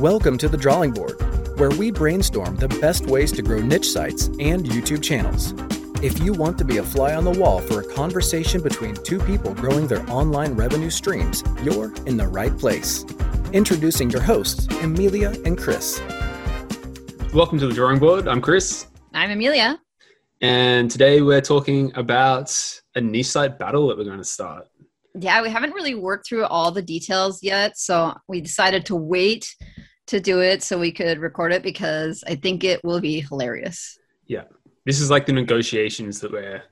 Welcome to the Drawing Board, where we brainstorm the best ways to grow niche sites and YouTube channels. If you want to be a fly on the wall for a conversation between two people growing their online revenue streams, you're in the right place. Introducing your hosts, Amelia and Chris. Welcome to the Drawing Board. I'm Chris. I'm Amelia. And today we're talking about a niche site battle that we're going to start. Yeah, we haven't really worked through all the details yet. So we decided to wait to do it so we could record it because I think it will be hilarious. Yeah. This is like the negotiations that we're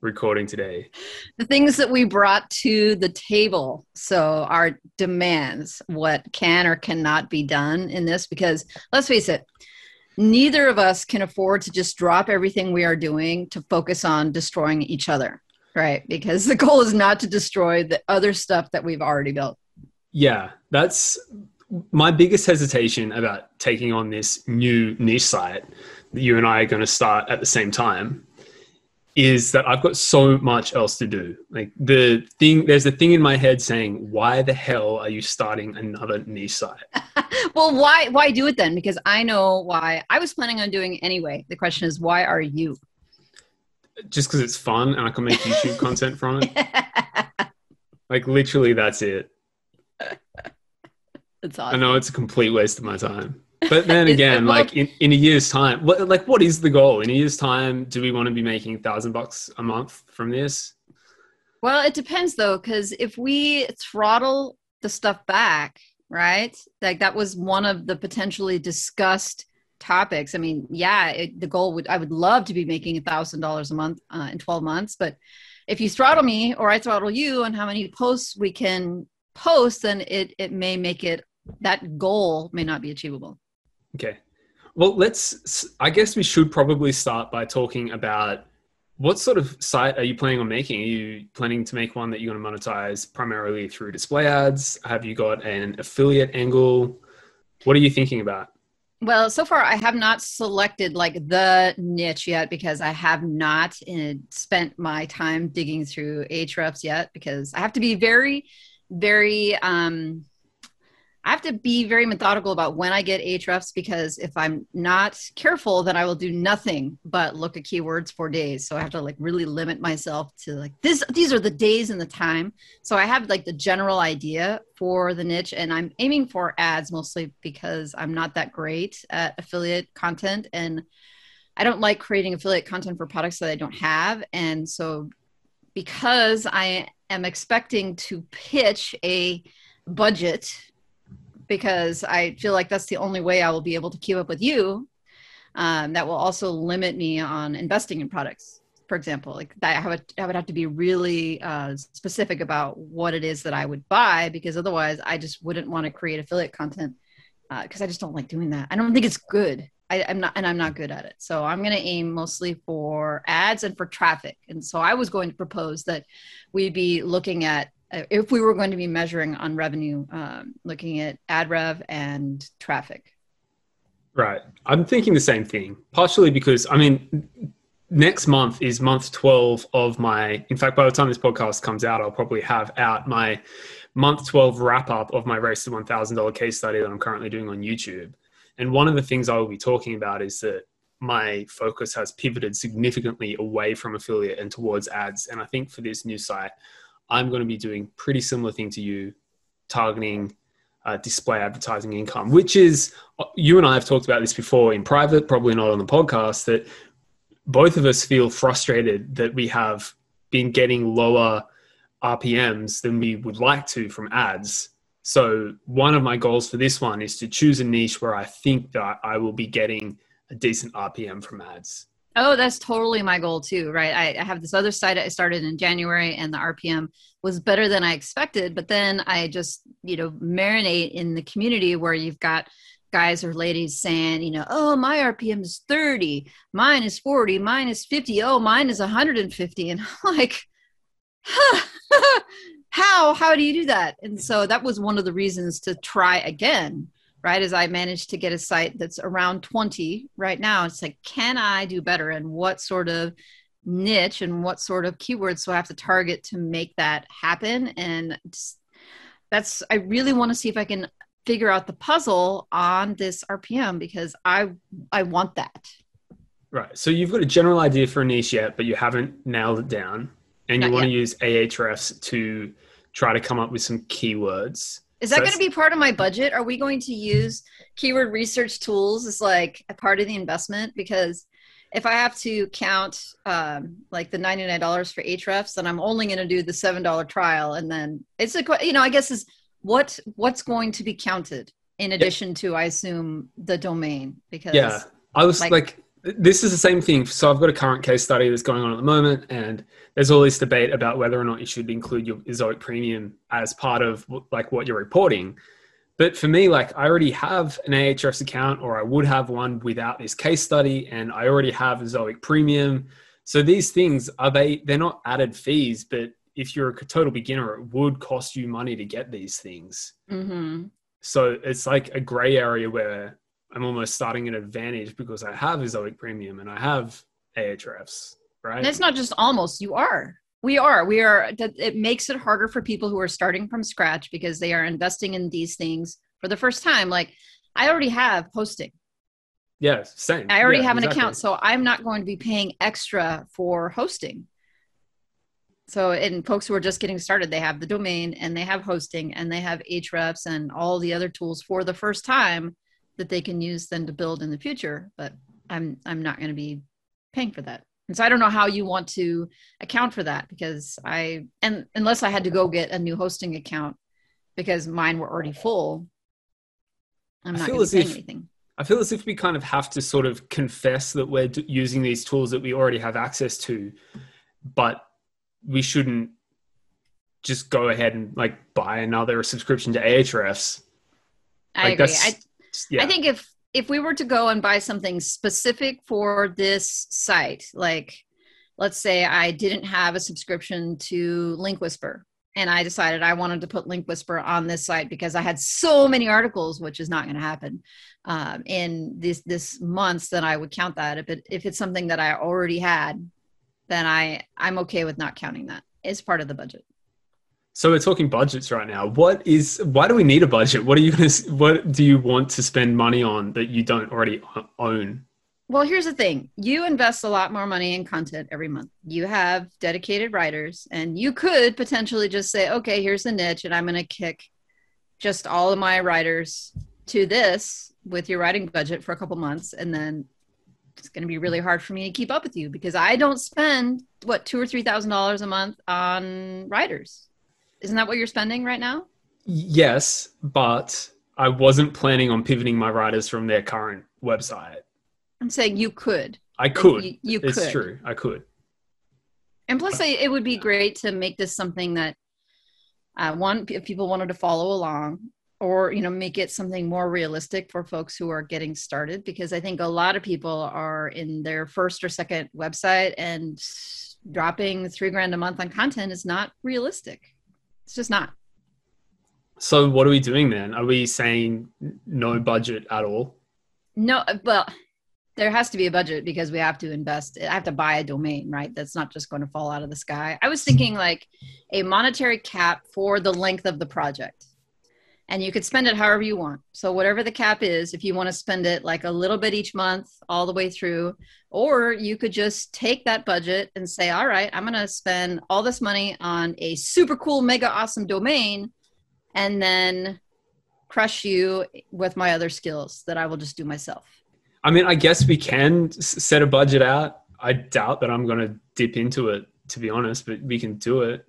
recording today. The things that we brought to the table. So our demands, what can or cannot be done in this, because let's face it, neither of us can afford to just drop everything we are doing to focus on destroying each other. Right. Because the goal is not to destroy the other stuff that we've already built. Yeah. That's my biggest hesitation about taking on this new niche site that you and I are going to start at the same time is that I've got so much else to do. Like the thing, there's a thing in my head saying, why the hell are you starting another niche site? well, why, why do it then? Because I know why I was planning on doing anyway. The question is, why are you? Just because it's fun and I can make YouTube content from it. Like literally, that's it. It's awesome. I know it's a complete waste of my time. But then again, like in, in a year's time, what like what is the goal? In a year's time, do we want to be making a thousand bucks a month from this? Well, it depends though, because if we throttle the stuff back, right? Like that was one of the potentially discussed topics. I mean yeah it, the goal would i would love to be making a thousand dollars a month uh, in 12 months but if you throttle me or i throttle you on how many posts we can post then it it may make it that goal may not be achievable. Okay. Well let's i guess we should probably start by talking about what sort of site are you planning on making? Are you planning to make one that you're going to monetize primarily through display ads? Have you got an affiliate angle? What are you thinking about well, so far I have not selected like the niche yet because I have not uh, spent my time digging through Ahrefs yet because I have to be very, very um, I have to be very methodical about when I get Ahrefs because if I'm not careful, then I will do nothing but look at keywords for days. So I have to like really limit myself to like this. These are the days and the time. So I have like the general idea for the niche, and I'm aiming for ads mostly because I'm not that great at affiliate content, and I don't like creating affiliate content for products that I don't have. And so because I am expecting to pitch a budget because I feel like that's the only way I will be able to keep up with you. Um, that will also limit me on investing in products. For example, like that, I would, I would have to be really uh, specific about what it is that I would buy because otherwise, I just wouldn't want to create affiliate content because uh, I just don't like doing that. I don't think it's good. I, am not, and I'm not good at it. So I'm going to aim mostly for ads and for traffic. And so I was going to propose that we be looking at if we were going to be measuring on revenue, um, looking at ad rev and traffic. Right. I'm thinking the same thing, partially because, I mean, next month is month 12 of my, in fact, by the time this podcast comes out, I'll probably have out my month 12 wrap up of my Race to $1,000 case study that I'm currently doing on YouTube. And one of the things I will be talking about is that my focus has pivoted significantly away from affiliate and towards ads. And I think for this new site, I'm going to be doing pretty similar thing to you, targeting uh, display advertising income, which is you and I have talked about this before in private, probably not on the podcast. That both of us feel frustrated that we have been getting lower RPMs than we would like to from ads. So one of my goals for this one is to choose a niche where I think that I will be getting a decent RPM from ads. Oh, that's totally my goal too, right? I, I, have this other site I started in January and the RPM was better than I expected, but then I just, you know, marinate in the community where you've got guys or ladies saying, you know, oh, my RPM is 30, mine is 40, mine is 50, oh, mine is 150. And I'm like, huh, how, how do you do that? And so that was one of the reasons to try again right? As I managed to get a site that's around 20 right now, it's like, can I do better? And what sort of niche and what sort of keywords do I have to target to make that happen? And that's, I really want to see if I can figure out the puzzle on this RPM because I I want that. Right. So you've got a general idea for a niche yet, but you haven't nailed it down, and you Not want to use Ahrefs to try to come up with some keywords. Is So that going to be part of my budget? Are we going to use keyword research tools as like a part of the investment? Because if I have to count um, like the ninety nine dollars for Ahrefs, then I'm only going to do the seven dollar trial, and then it's a you know I guess is what what's going to be counted in addition to I assume the domain because Yeah, I was like- like, this is the same thing. So I've got a current case study that's going on at the moment, and there's all this debate about whether or not you should include your Ezoic Premium as part of like what you're reporting. But for me, like I already have an Ahrefs account, or I would have one without this case study, and I already have a Ezoic Premium. So these things are they? They're not added fees, but if you're a total beginner, it would cost you money to get these things. Mhm. So it's like a gray area where I'm almost starting an advantage because I have a Ezoic Premium and I have Ahrefs, right? And it's not just almost, you are. We are. We are. It makes it harder for people who are starting from scratch because they are investing in these things for the first time. Like, I already have hosting, yeah, same. I already Yeah, have an exactly. account. So I'm not going to be paying extra for hosting. So, and folks who are just getting started, they have the domain and they have hosting and they have Ahrefs and all the other tools for the first time that they can use then to build in the future. But I'm I'm not going to be paying for that. And so I don't know how you want to account for that because I and unless I had to go get a new hosting account because mine were already full, I'm not going to if- anything. I feel as if we kind of have to sort of confess that we're d- using these tools that we already have access to, but we shouldn't just go ahead and like buy another subscription to Ahrefs. I Like, agree. I, Yeah. I think if if we were to go and buy something specific for this site, like let's say I didn't have a subscription to Link Whisper and I decided I wanted to put Link Whisper on this site because I had so many articles, which is not going to happen um, in this this months, then I would count that. If it if it's something that I already had, then I I'm okay with not counting that. It's part of the budget. So we're talking budgets right now. What is? Why do we need a budget? What are you going to? What do you want to spend money on that you don't already own? Well, here's the thing. You invest a lot more money in content every month. You have dedicated writers, and you could potentially just say, okay, here's the niche, and I'm going to kick just all of my writers to this with your writing budget for a couple months. And then it's going to be really hard for me to keep up with you because I don't spend, what, two or $3,000 a month on writers. Isn't that what you're spending right now? Yes, but I wasn't planning on pivoting my writers from their current website. I'm saying you could. I could. You, you it's could. true. I could. And plus, I, it would be great to make this something that uh, one, if people wanted to follow along, or you know, make it something more realistic for folks who are getting started. Because I think a lot of people are in their first or second website, and dropping three grand a month on content is not realistic. It's just not. So what are we doing then? Are we saying no budget at all? No, well, there has to be a budget because we have to invest. I have to buy a domain, right? That's not just going to fall out of the sky. I was thinking like a monetary cap for the length of the project. And you could spend it however you want. So, whatever the cap is, if you want to spend it like a little bit each month, all the way through, or you could just take that budget and say, all right, I'm going to spend all this money on a super cool, mega awesome domain, and then crush you with my other skills that I will just do myself. I mean, I guess we can set a budget out. I doubt that I'm going to dip into it, to be honest, but we can do it.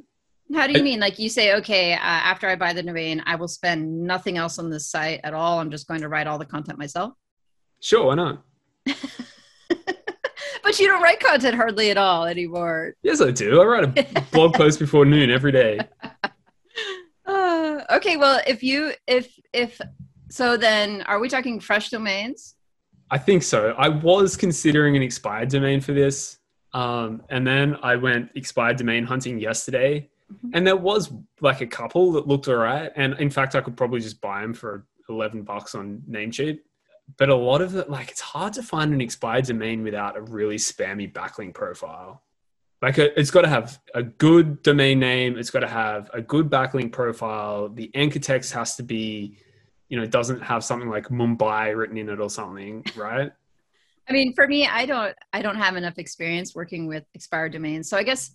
How do you I- mean? Like you say, okay, uh, after I buy the domain, I will spend nothing else on this site at all. I'm just going to write all the content myself. Sure, why not? But you don't write content hardly at all anymore. Yes, I do. I write a blog post before noon every day. Uh, okay, well, if you if if so, then are we talking fresh domains? I think so. I was considering an expired domain for this. Um, and then I went expired domain hunting yesterday. Mhm. And there was like a couple that looked all right. And in fact, I could probably just buy them for 11 bucks on Namecheap. But a lot of it, like, it's hard to find an expired domain without a really spammy backlink profile. Like, it- it's got to have a good domain name. It's got to have a good backlink profile. The anchor text has to be you know doesn't have something like Mumbai written in it or something, right? I mean, for me, I don't I don't have enough experience working with expired domains. So I guess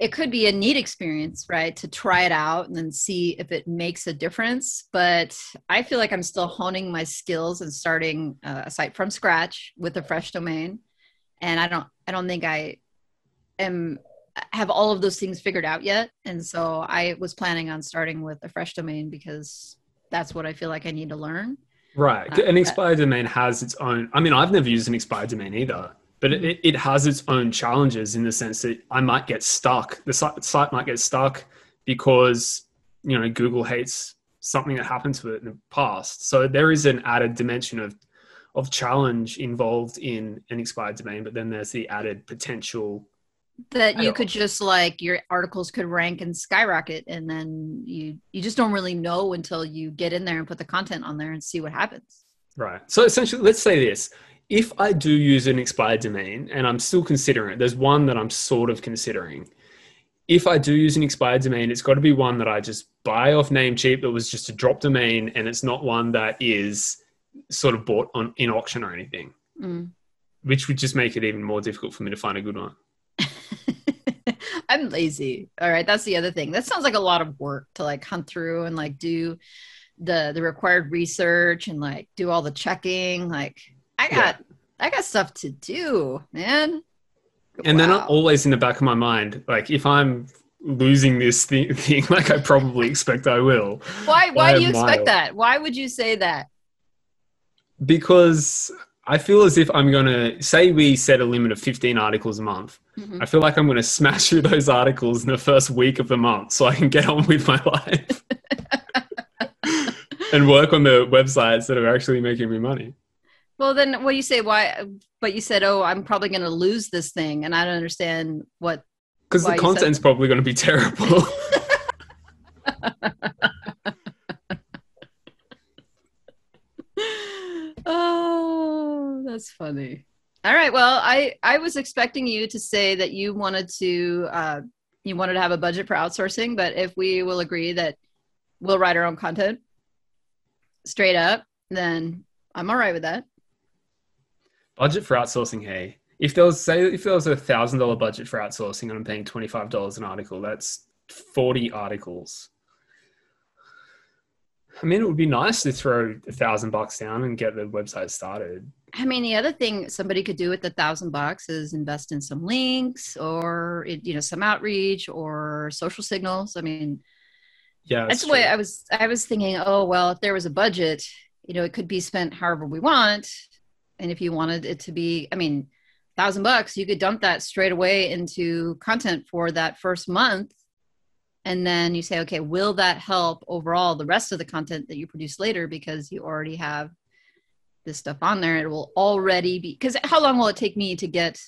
it could be a neat experience, right? To try it out and then see if it makes a difference. But I feel like I'm still honing my skills and starting uh, a site from scratch with a fresh domain. And I don't I don't think I am have all of those things figured out yet. And so I was planning on starting with a fresh domain because that's what I feel like I need to learn. Right. Uh, an expired domain has its own. I mean, I've never used an expired domain either, but it, it has its own challenges in the sense that I might get stuck. The site, site might get stuck because, you know, Google hates something that happened to it in the past. So there is an added dimension of of challenge involved in an expired domain, but then there's the added potential that you could just like your articles could rank and skyrocket and then you you just don't really know until you get in there and put the content on there and see what happens right so essentially let's say this if i do use an expired domain and i'm still considering it there's one that i'm sort of considering if i do use an expired domain it's got to be one that i just buy off namecheap that was just a drop domain and it's not one that is sort of bought on in auction or anything mm. which would just make it even more difficult for me to find a good one I'm lazy. All right, that's the other thing. That sounds like a lot of work to like hunt through and like do the the required research and like do all the checking. Like I got yeah. I got stuff to do, man. And wow. then always in the back of my mind, like if I'm losing this thing, thing like I probably expect I will. Why why do you expect that? Why would you say that? Because I feel as if I'm going to say we set a limit of 15 articles a month. Mm-hmm. I feel like I'm going to smash through those articles in the first week of the month so I can get on with my life and work on the websites that are actually making me money. Well, then what do you say? Why? But you said, oh, I'm probably going to lose this thing. And I don't understand what. Because the content's probably going to be terrible. Oh, that's funny. All right. Well, I I was expecting you to say that you wanted to uh, you wanted to have a budget for outsourcing, but if we will agree that we'll write our own content straight up, then I'm all right with that. Budget for outsourcing, hey. If there was say if there was a thousand dollar budget for outsourcing and I'm paying twenty five dollars an article, that's forty articles. I mean, it would be nice to throw a thousand bucks down and get the website started. I mean, the other thing somebody could do with the thousand bucks is invest in some links or you know some outreach or social signals. I mean, yeah, that's, that's the way I was. I was thinking, oh well, if there was a budget, you know, it could be spent however we want, and if you wanted it to be, I mean, thousand bucks, you could dump that straight away into content for that first month, and then you say, okay, will that help overall the rest of the content that you produce later because you already have this stuff on there, it will already be because how long will it take me to get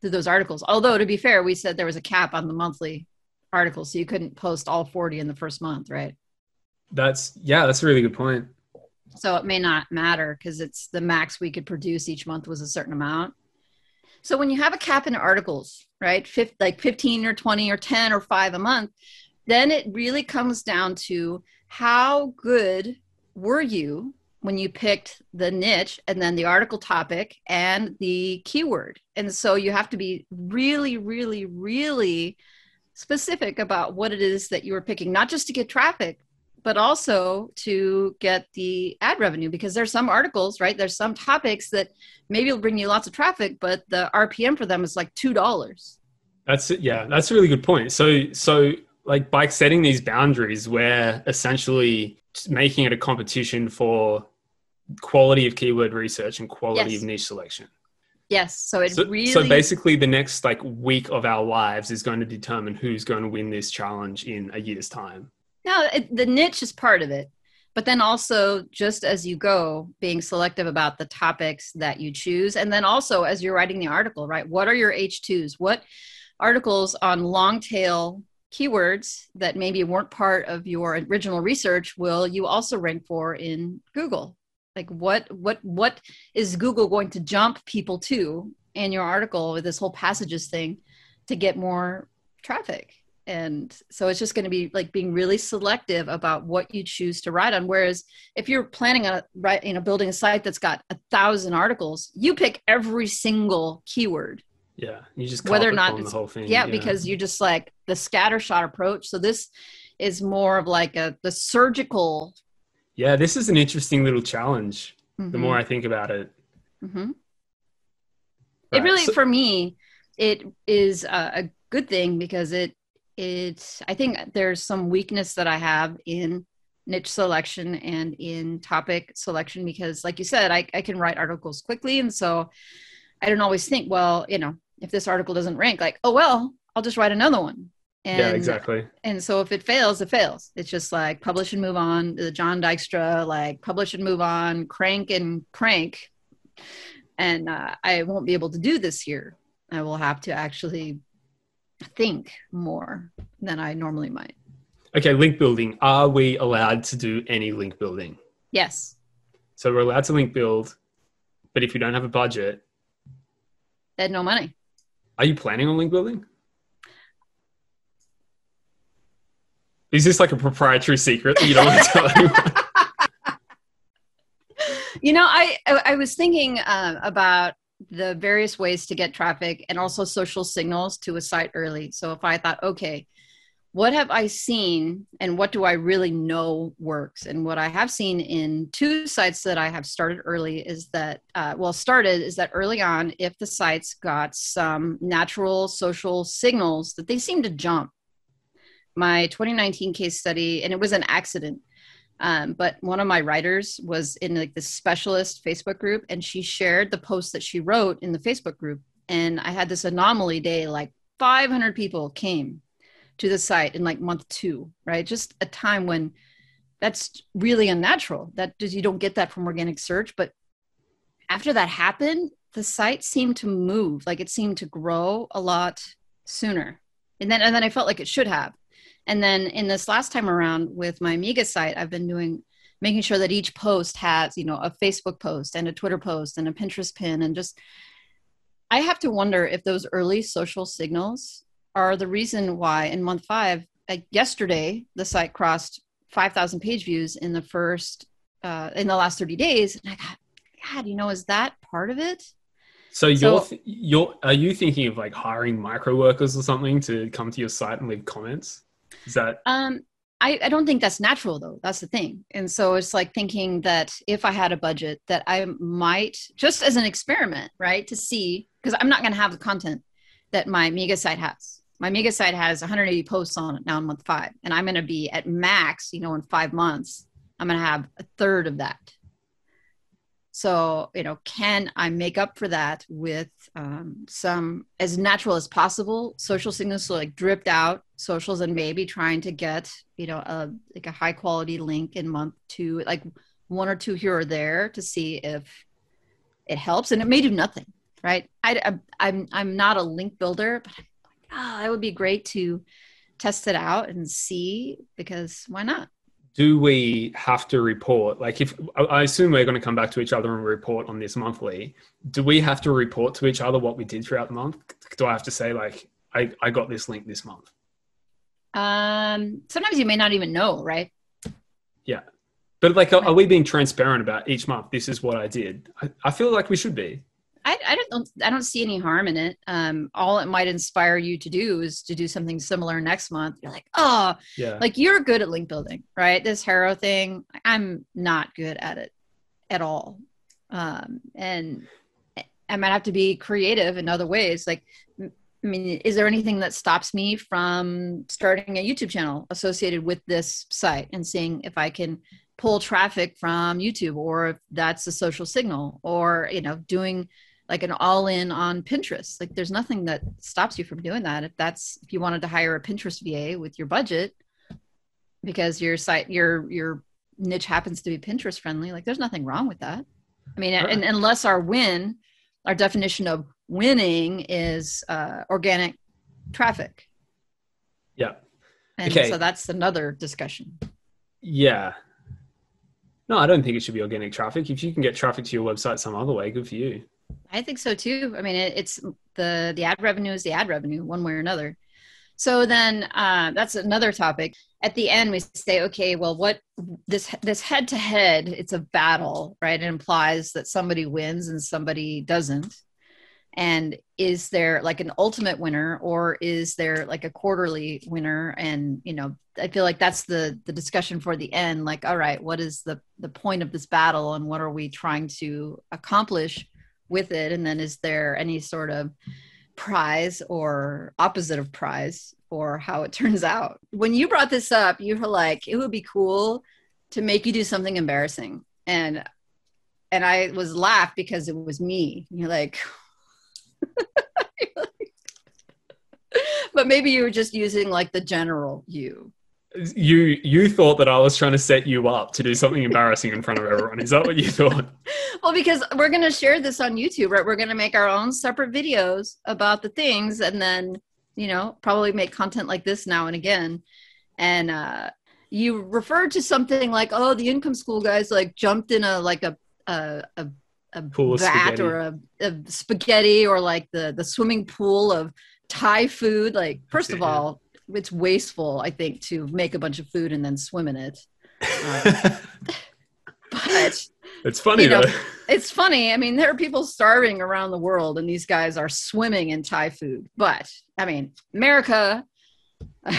to those articles? Although to be fair, we said there was a cap on the monthly articles, so you couldn't post all 40 in the first month, right? That's yeah, that's a really good point. So it may not matter because it's the max we could produce each month was a certain amount. So when you have a cap in articles, right, like 15 or 20 or 10 or 5 a month, then it really comes down to how good were you when you picked the niche and then the article topic and the keyword. And so you have to be really, really, really specific about what it is that you are picking, not just to get traffic, but also to get the ad revenue because there's some articles, right? There's some topics that maybe will bring you lots of traffic, but the RPM for them is like two dollars. That's it. Yeah, that's a really good point. So, so like by setting these boundaries, we're essentially making it a competition for quality of keyword research and quality yes. of niche selection. Yes. So it so, really. So basically, the next like week of our lives is going to determine who's going to win this challenge in a year's time. No, it, the niche is part of it, but then also just as you go, being selective about the topics that you choose, and then also as you're writing the article, right? What are your H twos? What articles on long tail keywords that maybe weren't part of your original research will you also rank for in Google? like what what what is google going to jump people to in your article with this whole passages thing to get more traffic and so it's just going to be like being really selective about what you choose to write on. Whereas if you're planning on write you know building a site that's got a thousand articles you pick every single keyword. Yeah you just whether or not the whole thing yeah, because you just like the scattershot approach. So this is more of like a the surgical yeah this is an interesting little challenge Mhm. the more i think about it. Mhm. Right, it really so- for me it is a, a good thing because it it i think there's some weakness that i have in niche selection and in topic selection because like you said I, I can write articles quickly. And so i don't always think well you know if this article doesn't rank like oh well i'll just write another one. And yeah exactly. and so if it fails it fails. It's just like publish and move on the Jon Dykstra like publish and move on crank and crank. And uh, i won't be able to do this year. I will have to actually think more than i normally might. Okay link building. Are we allowed to do any link building? Yes. So we're allowed to link build but if we don't have a budget and no money. are you planning on link building? Is this like a proprietary secret that you don't want to tell anyone? You know i i, I was thinking um, about the various ways to get traffic and also social signals to a site early. So if i thought okay what have i seen and what do i really know works? And what i have seen in two sites that i have started early is that uh, well started is that early on if the sites got some natural social signals that they seem to jump. My 2019 case study and it was an accident um, but one of my writers was in like the specialist Facebook group, and she shared the post that she wrote in the Facebook group. And I had this anomaly day, like 500 people came to the site in like month two, right? Just a time when that's really unnatural. That just you don't get that from organic search. But after that happened, the site seemed to move, like it seemed to grow a lot sooner. And then and then I felt like it should have. And then in this last time around with my Amiga site, I've been doing making sure that each post has, you know, a Facebook post and a Twitter post and a Pinterest pin and just I have to wonder if those early social signals are the reason why in month 5 like yesterday the site crossed 5000 page views in the first uh, in the last 30 days and I thought god, you know, is that part of it? So you're So- th- you're are you thinking of like hiring micro workers or something to come to your site and leave comments? Is that Um, I, I don't think that's natural though. That's the thing. And so it's like thinking that if I had a budget that I might just as an experiment, right? To see, because I'm not going to have the content that my Mega site has. My Mega site has 180 posts on it now in month five. And I'm going to be at max, you know, in five months, I'm going to have a third of that. So, you know, can I make up for that with um, some as natural as possible social signals, so like dripped out socials, and maybe trying to get you know a like a high quality link in month two, like one or two here or there to see if it helps, and it may do nothing, right? I, I I'm I'm not a link builder, but I'm like, ah, that would be great to test it out and see because why not? Do we have to report? Like, if I- assume we're going to come back to each other and report on this monthly, do we have to report to each other what we did throughout the month? Do I have to say like I I got this link this month? Um, sometimes you may not even know, right? Yeah, but like, are, are we being transparent about each month? This is what I did. I, I feel like we should be. I, I don't I don't see any harm in it. Um, all it might inspire you to do is to do something similar next month. You're like, oh, Yeah. like you're good at link building, right? This Haro thing, I'm not good at it at all. Um, and I might have to be creative in other ways. Like, I mean, is there anything that stops me from starting a YouTube channel associated with this site and seeing if I can pull traffic from YouTube or if that's a social signal or, you know, doing like an all in on Pinterest? Like, there's nothing that stops you from doing that. If that's, if you wanted to hire a Pinterest VA with your budget, because your site your your niche happens to be pinterest friendly like there's nothing wrong with that i mean Sure. and, unless our win our definition of winning is uh, organic traffic Yeah. and Okay. so that's another discussion Yeah. No, I don't think it should be organic traffic. If you can get traffic to your website some other way, good for you. I think so too i mean it, it's the the ad revenue is the ad revenue one way or another So then uh, that's another topic. At the end, we say, okay, well, what this this head to head? It's a battle, right? It implies that somebody wins and somebody doesn't. And is there like an ultimate winner, or is there like a quarterly winner? And you know, I feel like that's the the discussion for the end. Like, all right, what is the the point of this battle, and what are we trying to accomplish with it? And then, is there any sort of prize or opposite of prize for how it turns out. When you brought this up, you were like, it would be cool to make you do something embarrassing. And and I was laughed because it was me. You're like but maybe you were just using like the general you you you thought that I was trying to set you up to do something embarrassing in front of everyone. Is that what you thought? well, because we're going to share this on YouTube, right? We're going to make our own separate videos about the things, and then you know probably make content like this now and again. And uh, you referred to something like, "Oh, the income school guys like jumped in a like a a, a a pool vat or a, a, spaghetti or like the the swimming pool of Thai food. Like, first of all, it's wasteful, I think, to make a bunch of food and then swim in it. Uh, but it's funny you know, though. It's funny. I mean, there are people starving around the world, and these guys are swimming in Thai food. But I mean, America.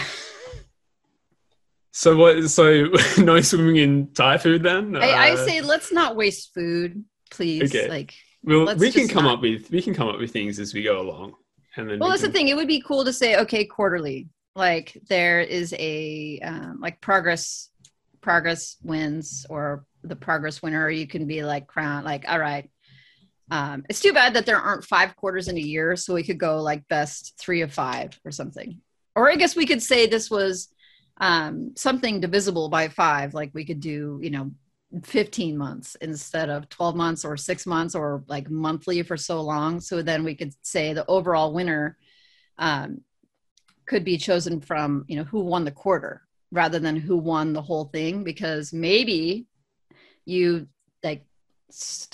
so what? So no swimming in Thai food then? I, I, uh, say let's not waste food, please. Okay. Like, well, we can come not... up with we can come up with things as we go along. And then well, that's can... the thing. It would be cool to say, okay, quarterly like there is a um, like progress progress wins or the progress winner you can be like crown like all right um, it's too bad that there aren't five quarters in a year so we could go like best three of five or something. Or i guess we could say this was um, something divisible by five like we could do you know 15 months instead of 12 months or six months or like monthly for so long. So then we could say the overall winner um, could be chosen from you know who won the quarter rather than who won the whole thing because maybe you like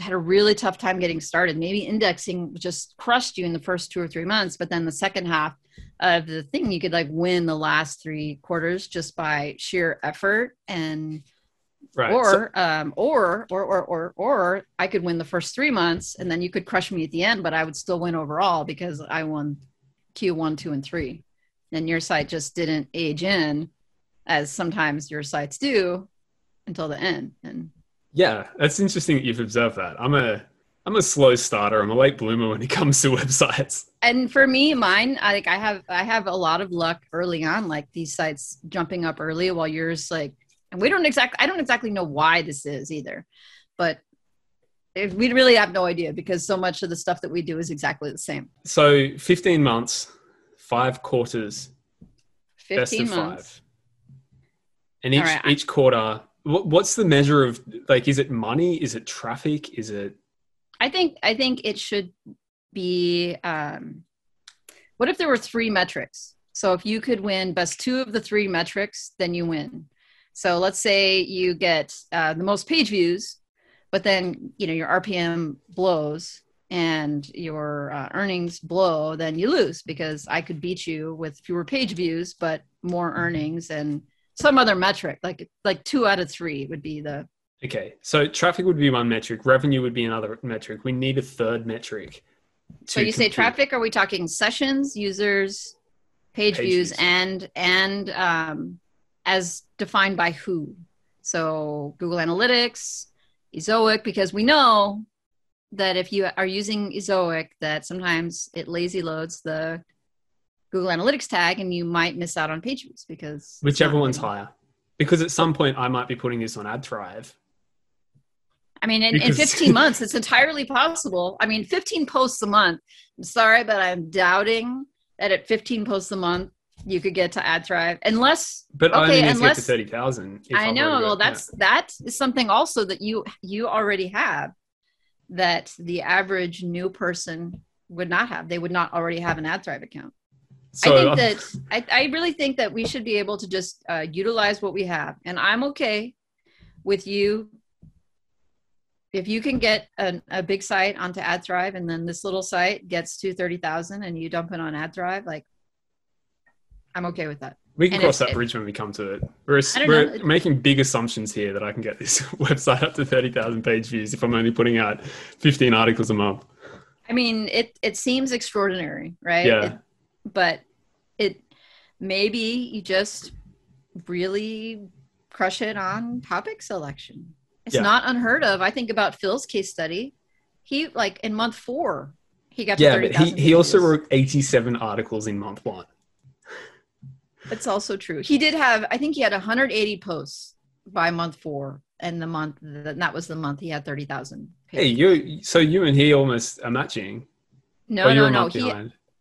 had a really tough time getting started maybe indexing just crushed you in the first two or three months but then the second half of the thing you could like win the last three quarters just by sheer effort and right. or so- um or, or or or or i could win the first three months and then you could crush me at the end but i would still win overall because i won q1 2 and 3 and your site just didn't age in as sometimes your sites do until the end. And yeah that's interesting that you've observed that. I'm a i'm a slow starter. I'm a late bloomer when it comes to websites. And for me mine I, like i have i have a lot of luck early on like these sites jumping up early while yours like and we don't exactly i don't exactly know why this is either but we really have no idea because so much of the stuff that we do is exactly the same. So 15 months five quarters, 15 best of months. five. And each right, each quarter, what, what's the measure of like? Is it money? Is it traffic? Is it? I think I think it should be. Um, what if there were three metrics? So if you could win best two of the three metrics, then you win. So let's say you get uh, the most page views, but then you know your RPM blows and your uh, earnings blow, then you lose because I could beat you with fewer page views, but more earnings and some other metric, like like two out of three would be the. Okay, so traffic would be one metric, revenue would be another metric. We need a third metric. So you say traffic? Are we talking sessions, users, page, page views, views, and and um, as defined by who? So Google Analytics, Ezoic, because we know that if you are using Ezoic, that sometimes it lazy loads the Google Analytics tag, and you might miss out on page views because whichever one's higher. Because at some point, I might be putting this on AdThrive. I mean, in, in 15 months, it's entirely possible. I mean, 15 posts a month. I'm sorry, but I'm doubting that at 15 posts a month, you could get to AdThrive unless but okay I unless to 30,000 I know well that's yeah. that is something also that you you already have that the average new person would not have. They would not already have an AdThrive account. So, I think um, that I, I, really think that we should be able to just uh, utilize what we have, and I'm okay with you if you can get a, a big site onto AdThrive, and then this little site gets to thirty thousand, and you dump it on AdThrive, like I'm okay with that. We can And cross that bridge when we come to it. We're, we're know. making big assumptions here that I can get this website up to 30,000 page views if I'm only putting out 15 articles a month. I mean, it it seems extraordinary, right? Yeah. It- but it maybe you just really crush it on topic selection. It's Yeah. not unheard of. I think about Phil's case study. He like in month four, he got to Yeah, but he, he also wrote 87 articles in month one. It's also true. He did have. I think he had 180 posts by month four, and the month that that was the month he had 30,000. Hey, you, so you and he almost are matching. no, no, no. month He,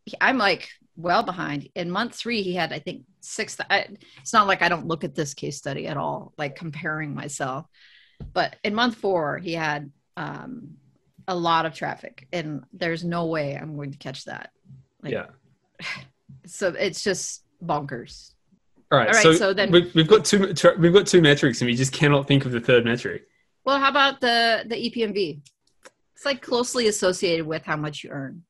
he- I'm like well behind. In month three, he had I think six. I, it's not like I don't look at this case study at all, like comparing myself. But in month four, he had um, a lot of traffic, and there's no way I'm going to catch that. Like, yeah. So it's just bonkers. All right. All right, so, so then- we've, we've got two we've got two metrics, and we just cannot think of the third metric. Well, how about the the EPMV? It's like closely associated with how much you earn.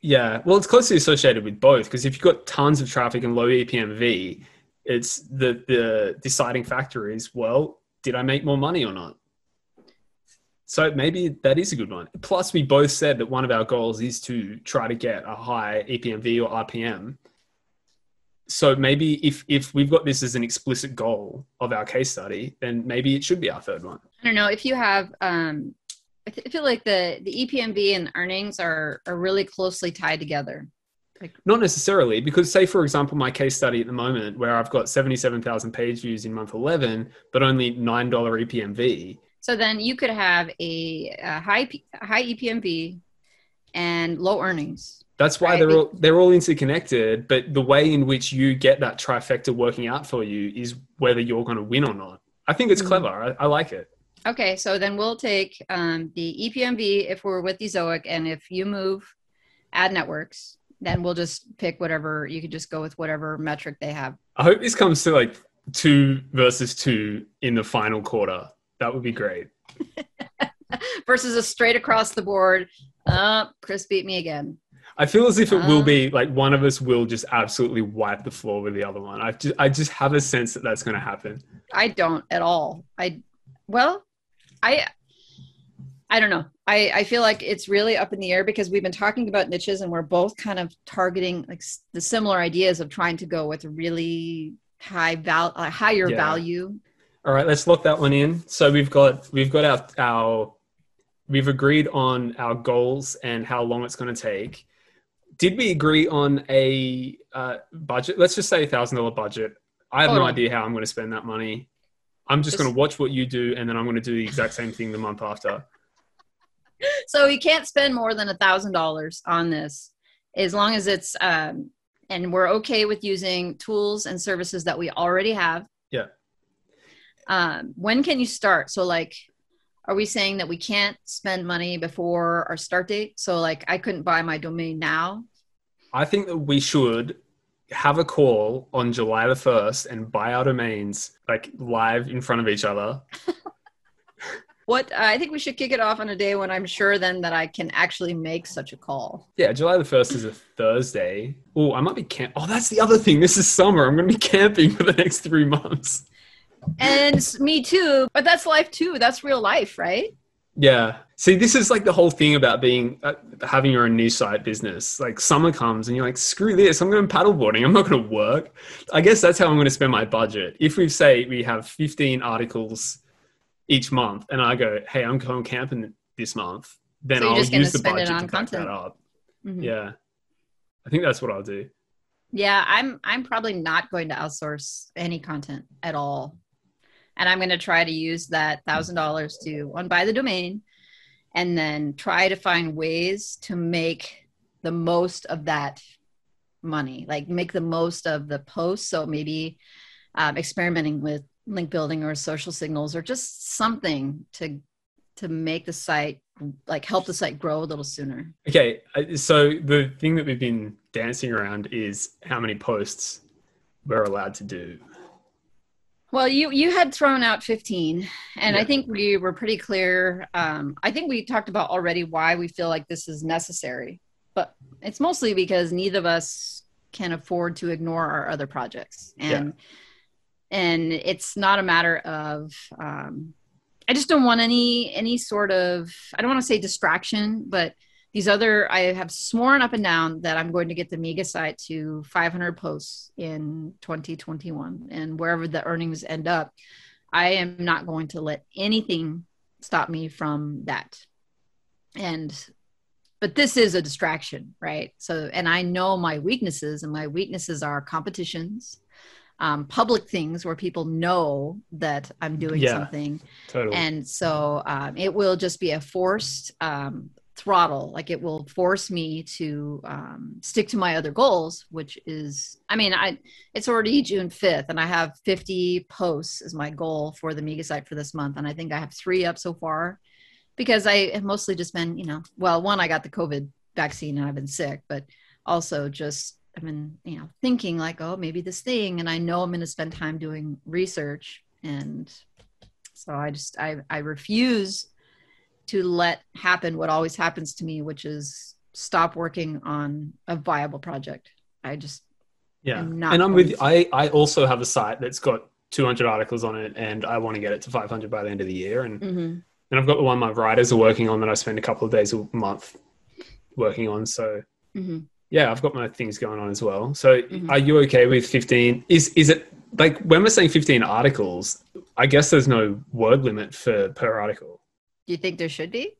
Yeah. Well, it's closely associated with both because if you've got tons of traffic and low EPMV, it's the the deciding factor is well, did I make more money or not? So maybe that is a good one. Plus, we both said that one of our goals is to try to get a high EPMV or RPM. So maybe if if we've got this as an explicit goal of our case study, then maybe it should be our third one. I don't know if you have. Um, I, th- I feel like the the EPMV and earnings are are really closely tied together. Not necessarily, because say for example, my case study at the moment, where I've got seventy-seven thousand page views in month eleven, but only nine dollar EPMV. So then you could have a, a high high EPMV and low earnings. That's why Right. they're all they're all interconnected. But the way in which you get that trifecta working out for you is whether you're going to win or not. I think it's Mhm. clever. I, I like it. Okay, so then we'll take um, the EPMV if we're with the Ezoic, and if you move ad networks, then we'll just pick whatever. You could just go with whatever metric they have. I hope this comes to like two versus two in the final quarter. That would be great. versus a straight across the board. Uh, Chris beat me again. I feel as if it will be like one of us will just absolutely wipe the floor with the other one. I just I just have a sense that that's going to happen. I don't at all. I well, I I don't know. I I feel like it's really up in the air because we've been talking about niches and we're both kind of targeting like the similar ideas of trying to go with really high val uh, higher Yeah. value. All right, let's lock that one in. So we've got we've got our our we've agreed on our goals and how long it's going to take. Did we agree on a uh, budget? Let's just say a thousand dollar budget. I have no Total. idea how I'm going to spend that money. I'm just, Just- going to watch what you do, and then I'm going to do the exact same thing the month after. So you can't spend more than a thousand dollars on this as long as it's um and we're okay with using tools and services that we already have. Yeah. Um, when can you start? So like are we saying that we can't spend money before our start date? So like I couldn't buy my domain now. I think that we should have a call on July the first and buy our domains like live in front of each other. What I think we should kick it off on a day when I'm sure then that I can actually make such a call. Yeah, July the first is a Thursday. Oh, I might be camp. Oh, that's the other thing. This is summer. I'm going to be camping for the next three months. And me too, but that's life too. That's real life, right? Yeah. See, this is like the whole thing about being uh, having your own news site business. Like summer comes and you're like, screw this. I'm going paddleboarding. I'm not going to work. I guess that's how I'm going to spend my budget. If we say we have 15 articles each month, and I go, hey, I'm going camping this month, then So I'll use the spend it budget on to back content. that up. Mhm. Yeah. I think that's what I'll do. Yeah, I'm I'm probably not going to outsource any content at all. And I'm going to try to use that $1000 to one buy the domain and then try to find ways to make the most of that money. Like make the most of the posts, so maybe um, experimenting with link building or social signals or just something to to make the site like help the site grow a little sooner. Okay, uh, so the thing that we've been dancing around is how many posts we're allowed to do. Well, you you had thrown out 15, and I think we were pretty clear. Um, I think we talked about already why we feel like this is necessary, but it's mostly because neither of us can afford to ignore our other projects and yeah. and it's not a matter of um, i just don't want any any sort of i don't want to say distraction but these other i have sworn up and down that i'm going to get the mega site to 500 posts in 2021 and wherever the earnings end up i am not going to let anything stop me from that. And but this is a distraction right? So and i know my weaknesses and my weaknesses are competitions um, public things where people know that i'm doing yeah, something. totally. and so um, it will just be a forced um, throttle like it will force me to um, stick to my other goals which is i mean i it's already june 5th and i have 50 posts as my goal for the mega site for this month and i think i have three up so far because I have mostly just been, you know, well, one, I got the COVID vaccine and I've been sick, but also just I've been, you know, thinking like, oh, maybe this thing, and I know I'm going to spend time doing research, and so I just I I refuse to let happen what always happens to me, which is stop working on a viable project. I just yeah, and I'm with. I I also have a site that's got 200 articles on it, and I want to get it to 500 by the end of the year, and. Mm-hmm and I've got the one my writers are working on that I spend a couple of days a month working on. So mm-hmm. yeah, I've got my things going on as well. So mm-hmm. are you okay with 15? Is, is it like when we're saying 15 articles, I guess there's no word limit for per article. Do you think there should be?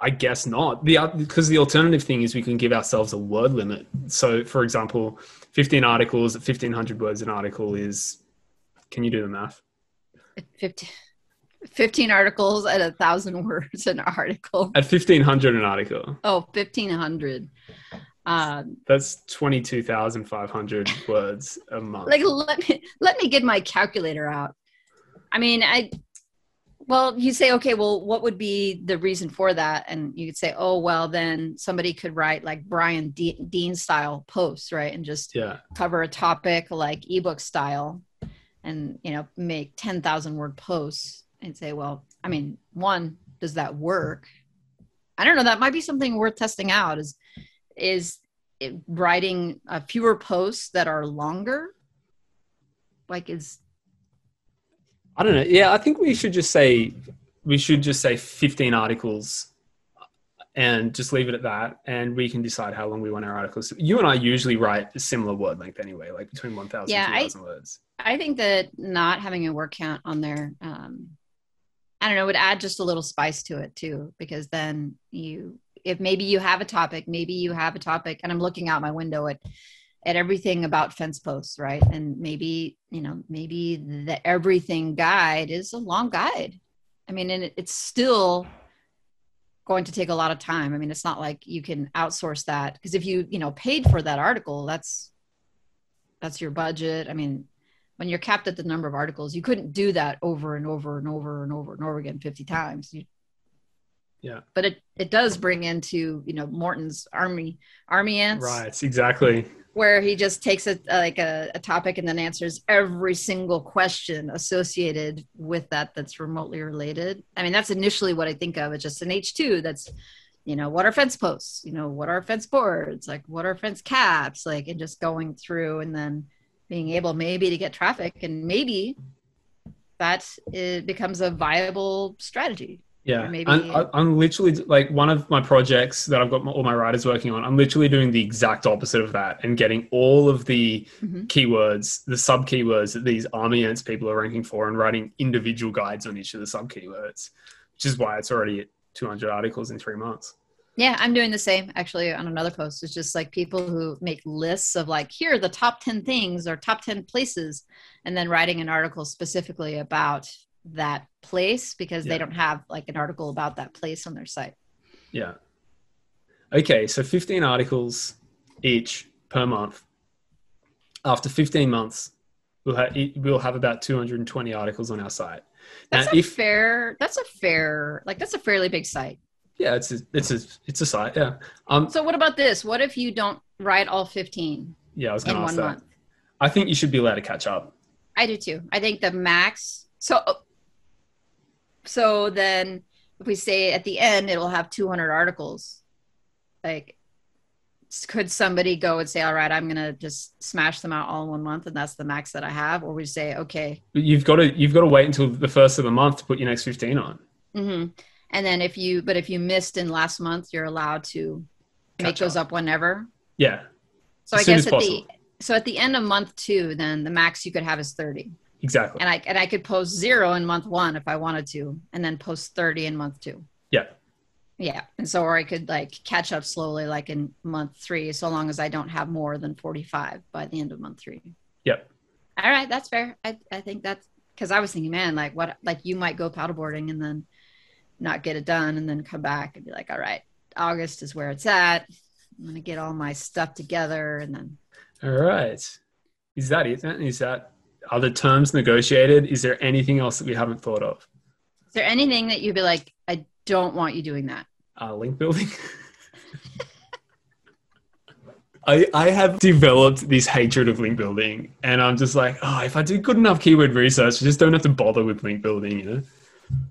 I guess not. The because the alternative thing is we can give ourselves a word limit. So, for example, 15 articles at 1500 words an article is. Can you do the math? 15. 15 articles at a thousand words an article at 1500 an article oh 1500 um, that's 22,500 words a month like let me let me get my calculator out i mean i well you say okay well what would be the reason for that and you could say oh well then somebody could write like brian De- dean style posts right and just yeah. cover a topic like ebook style and you know make 10,000 word posts and say, well, I mean, one, does that work? I don't know. That might be something worth testing out. Is is writing uh, fewer posts that are longer? Like, is I don't know. Yeah, I think we should just say we should just say fifteen articles and just leave it at that and we can decide how long we want our articles you and i usually write a similar word length anyway like between 1000 yeah, and 2000 words i think that not having a word count on there um, I don't know, would add just a little spice to it too, because then you, if maybe you have a topic, maybe you have a topic, and I'm looking out my window at at everything about fence posts, right? And maybe you know, maybe the everything guide is a long guide. I mean, and it's still going to take a lot of time. I mean, it's not like you can outsource that because if you you know paid for that article, that's that's your budget. I mean, when you're capped at the number of articles, you couldn't do that over and over and over and over and over again 50 times. You, yeah. But it, it does bring into, you know, Morton's army, army ants. Right. Exactly. Where he just takes a, like a, a topic and then answers every single question associated with that that's remotely related. I mean, that's initially what I think of. It's just an H2 that's, you know, what are fence posts? You know, what are fence boards? Like, what are fence caps? Like, and just going through and then, being able maybe to get traffic and maybe that it becomes a viable strategy yeah maybe I'm, I'm, literally like one of my projects that i've got all my writers working on i'm literally doing the exact opposite of that and getting all of the mm-hmm. keywords the sub keywords that these army ants people are ranking for and writing individual guides on each of the sub keywords which is why it's already at 200 articles in three months yeah, I'm doing the same actually on another post. It's just like people who make lists of like, here are the top 10 things or top 10 places, and then writing an article specifically about that place because yeah. they don't have like an article about that place on their site. Yeah. Okay, so 15 articles each per month. After 15 months, we'll have, we'll have about 220 articles on our site. That's now, a if, fair, that's a fair, like that's a fairly big site. Yeah, it's a, it's a it's a site. Yeah. Um. So what about this? What if you don't write all fifteen? Yeah, I was going to ask that. Month? I think you should be allowed to catch up. I do too. I think the max. So. So then, if we say at the end, it'll have two hundred articles. Like, could somebody go and say, all right, I'm to just smash them out all in one month and that's the max that I have? Or we say, okay. You've got to, you've got to wait until the first of the month to put your next 15 on. Mm-hmm. And then if you, but if you missed in last month, you're allowed to Catch make those up. up whenever. Yeah. So as I guess at possible. the, so at the end of month two, then the max you could have is 30. Exactly. And I, and I could post zero in month one if I wanted to, and then post 30 in month two. Yeah. Yeah. And so, or I could like catch up slowly, like in month three, so long as I don't have more than 45 by the end of month three. Yep. All right. That's fair. I, I think that's because I was thinking, man, like what, like you might go paddleboarding and then not get it done and then come back and be like, all right, August is where it's at. I'm going to get all my stuff together and then. All right. Is that it? Is that, are the terms negotiated? Is there anything else that we haven't thought of? Is there anything that you'd be like, I don't want you doing that. Uh, link building. I, I have developed this hatred of link building, and I'm just like, oh, if I do good enough keyword research, I just don't have to bother with link building, you know?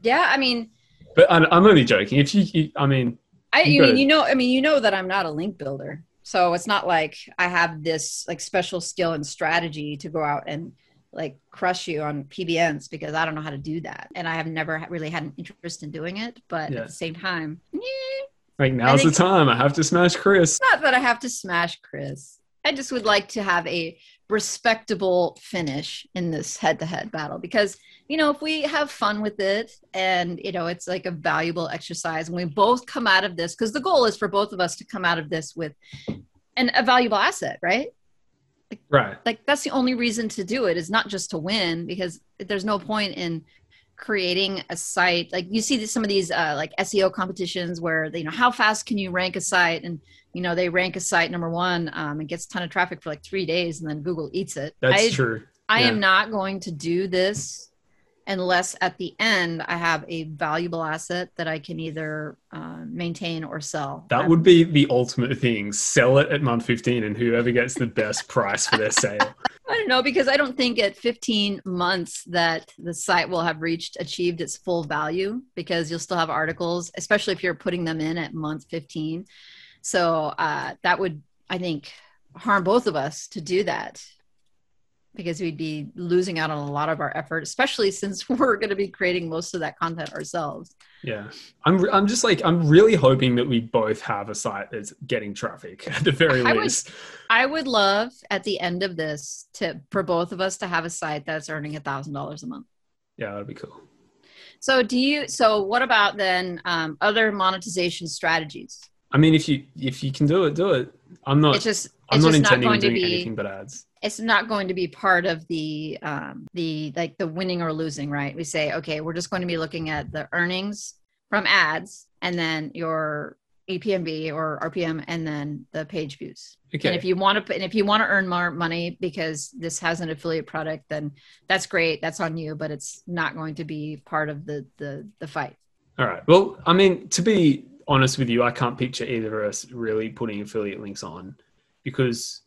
Yeah, I mean, but I'm, I'm only joking. If you, you I mean, I, you mean, you know, I mean, you know that I'm not a link builder, so it's not like I have this like special skill and strategy to go out and like crush you on PBNs because I don't know how to do that. And I have never really had an interest in doing it. But yeah. at the same time, yeah, like now's the time. I have to smash Chris. Not that I have to smash Chris. I just would like to have a respectable finish in this head to head battle because, you know, if we have fun with it and, you know, it's like a valuable exercise and we both come out of this, because the goal is for both of us to come out of this with an, a valuable asset, right? Like, right. Like that's the only reason to do it is not just to win because there's no point in creating a site like you see some of these uh, like SEO competitions where you know how fast can you rank a site and you know they rank a site number one um, and gets a ton of traffic for like three days and then Google eats it. That's I, true. I yeah. am not going to do this unless at the end I have a valuable asset that I can either uh, maintain or sell. That would be the ultimate thing. Sell it at month 15 and whoever gets the best price for their sale. I don't know because I don't think at 15 months that the site will have reached achieved its full value because you'll still have articles, especially if you're putting them in at month 15. So uh, that would, I think, harm both of us to do that because we'd be losing out on a lot of our effort, especially since we're going to be creating most of that content ourselves. Yeah, I'm. I'm just like I'm really hoping that we both have a site that's getting traffic at the very I least. Would, I would love at the end of this to for both of us to have a site that's earning a thousand dollars a month. Yeah, that'd be cool. So do you? So what about then um, other monetization strategies? I mean, if you if you can do it, do it. I'm not. It's just. I'm not intending on doing be, anything but ads it's not going to be part of the um, the like the winning or losing right we say okay we're just going to be looking at the earnings from ads and then your EPMV or RPM and then the page views. Okay. And if you want to and if you want to earn more money because this has an affiliate product, then that's great. That's on you, but it's not going to be part of the the the fight. All right. Well, I mean, to be honest with you, I can't picture either of us really putting affiliate links on because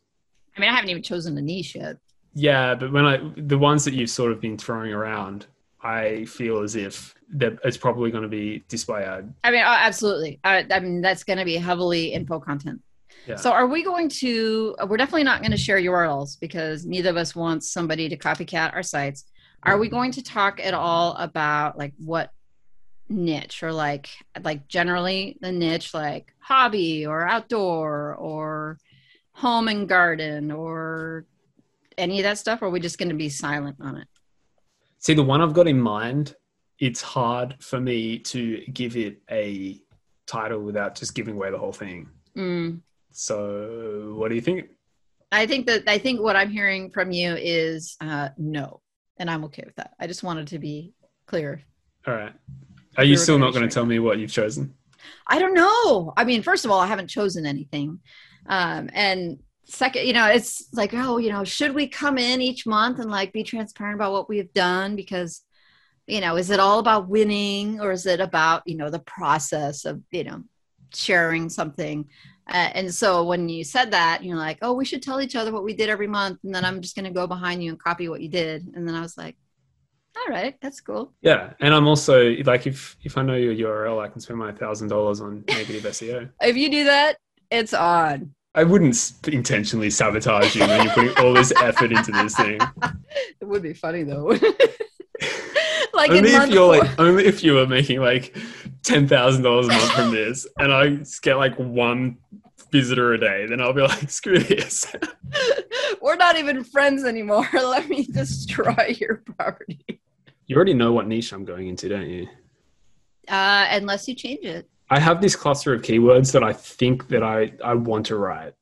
I mean, I haven't even chosen a niche yet. Yeah, but when I the ones that you've sort of been throwing around, I feel as if that it's probably going to be display ad. I mean, oh, absolutely. I, I mean, that's going to be heavily info content. Yeah. So, are we going to? We're definitely not going to share URLs because neither of us wants somebody to copycat our sites. Are we going to talk at all about like what niche or like like generally the niche like hobby or outdoor or home and garden or any of that stuff or are we just going to be silent on it? See the one i've got in mind it's hard for me to give it a title without just giving away the whole thing. Mm. so what do you think? I think that i think what i'm hearing from you is uh, no and i'm okay with that. I just wanted to be clear. All right. Are you still not going to tell me what you've chosen? I don't know. I mean first of all i haven't chosen anything um, and second, you know, it's like, oh, you know, should we come in each month and like be transparent about what we've done? Because, you know, is it all about winning or is it about, you know, the process of, you know, sharing something? Uh, and so when you said that, you're like, oh, we should tell each other what we did every month. And then I'm just going to go behind you and copy what you did. And then I was like, all right, that's cool. Yeah, and I'm also like, if if I know your URL, I can spend my thousand dollars on negative SEO. If you do that, it's on. I wouldn't intentionally sabotage you when you're putting all this effort into this thing. It would be funny though. like only in if you're four- like, only if you were making like ten thousand dollars a month from this, and I get like one visitor a day, then I'll be like, screw this. We're not even friends anymore. Let me destroy your property. You already know what niche I'm going into, don't you? Uh, unless you change it. I have this cluster of keywords that I think that I, I want to write.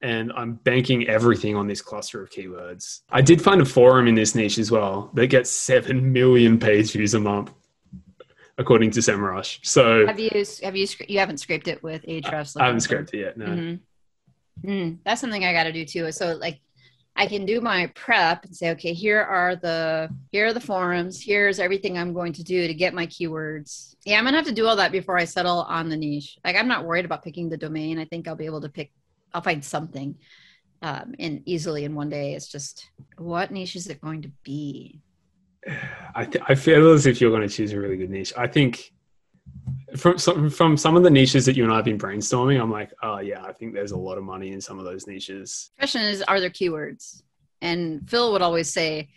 And I'm banking everything on this cluster of keywords. I did find a forum in this niche as well that gets 7 million page views a month, according to SEMrush. So Have you have you you haven't scraped it with Ahrefs? I haven't scraped it yet. No. Mhm. Mm, that's something I got to do too. So like, I can do my prep and say, okay, here are the here are the forums. Here's everything I'm going to do to get my keywords. Yeah, I'm gonna have to do all that before I settle on the niche. Like, I'm not worried about picking the domain. I think I'll be able to pick. I'll find something, um, and easily in one day. It's just what niche is it going to be? I, th- I feel as if you're going to choose a really good niche. I think from some, from some of the niches that you and I have been brainstorming, I'm like, oh yeah, I think there's a lot of money in some of those niches. question is are there keywords? And phil would always say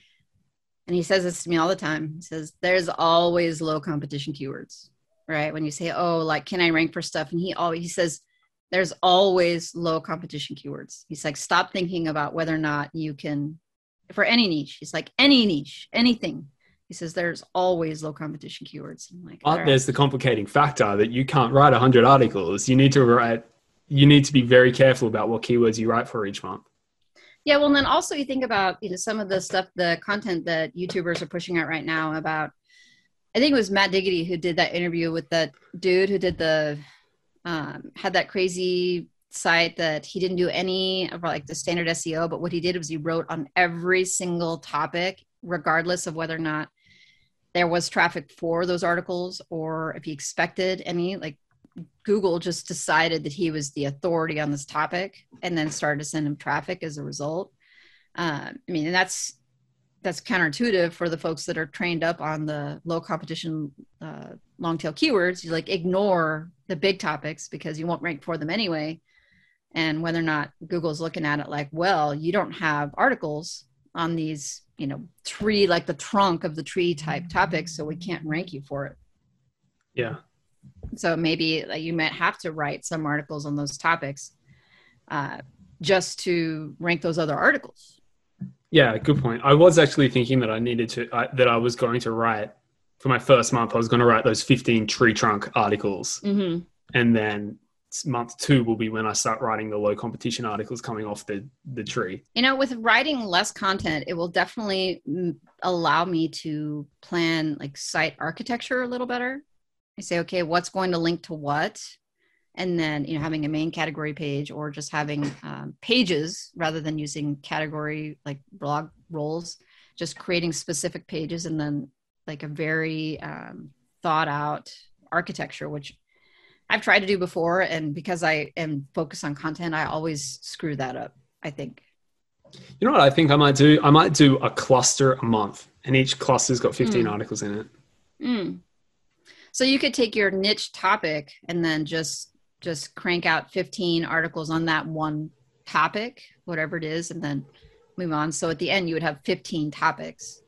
and he says this to me all the time he says there's always low competition keywords right? When you say oh like can i rank for stuff? And he always he says there's always low competition keywords. He's like stop thinking about whether or not you can for any niche. He's like any niche anything he says there's always low competition keywords i'm like But right. there's the complicating factor that you can't write 100 articles. You need to write. You need to be very careful about what keywords you write for each month. Yeah, well, and then also you think about you know some of the stuff, the content that YouTubers are pushing out right now about. I think it was Matt Diggity who did that interview with that dude who did the um, had that crazy site that he didn't do any of like the standard SEO, but what he did was he wrote on every single topic, regardless of whether or not there was traffic for those articles or if he expected any. Like Google just decided that he was the authority on this topic and then started to send him traffic as a result. Um, I mean, and that's that's counterintuitive for the folks that are trained up on the low competition uh, long tail keywords. You like ignore the big topics because you won't rank for them anyway. And whether or not Google's looking at it like, well, you don't have articles on these, you know, tree like the trunk of the tree type topics, so we can't rank you for it Yeah. so maybe like, you might have to write some articles on those topics uh, just to rank those other articles Yeah, good point. I was actually thinking that I needed to I, that I was going to write for my first month. I was going to write those 15 tree trunk articles, mm-hmm. and then month two will be when I start writing the low competition articles coming off the the tree. you know with writing less content it will definitely mm, allow me to plan like site architecture a little better i say okay what's going to link to what and then you know having a main category page or just having um, pages rather than using category like blog rolls just creating specific pages and then like a very um, thought out architecture which i've tried to do before and because i am focused on content i always screw that up i think You know what I think I might do? I might do a cluster a month, and each cluster's got 15 Hmm. articles in it. Mm. So you could take your niche topic and then just just crank out 15 articles on that one topic, whatever it is, and then move on. So at the end, you would have 15 topics.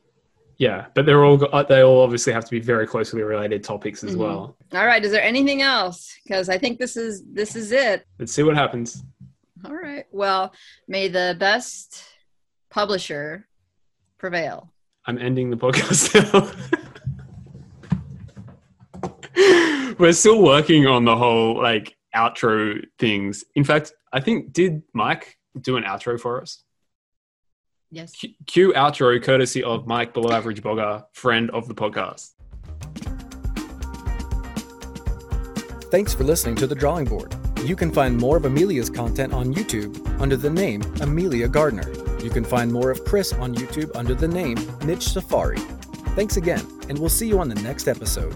Yeah, but they're all they all obviously have to be very closely related topics as Mhm. well. All right. Is there anything else? Because I think this is this is it. Let's see what happens. All right. Well, may the best publisher prevail. I'm ending the podcast now. We're still working on the whole like outro things. In fact, I think did Mike do an outro for us? Yes. Q- Cue outro courtesy of Mike Below Average Blogger, friend of the podcast. Thanks for listening to The Drawing Board. You can find more of Amelia's content on YouTube under the name Amelia Gardner. You can find more of Chris on YouTube under the name Niche Safari. Thanks again, and we'll see you on the next episode.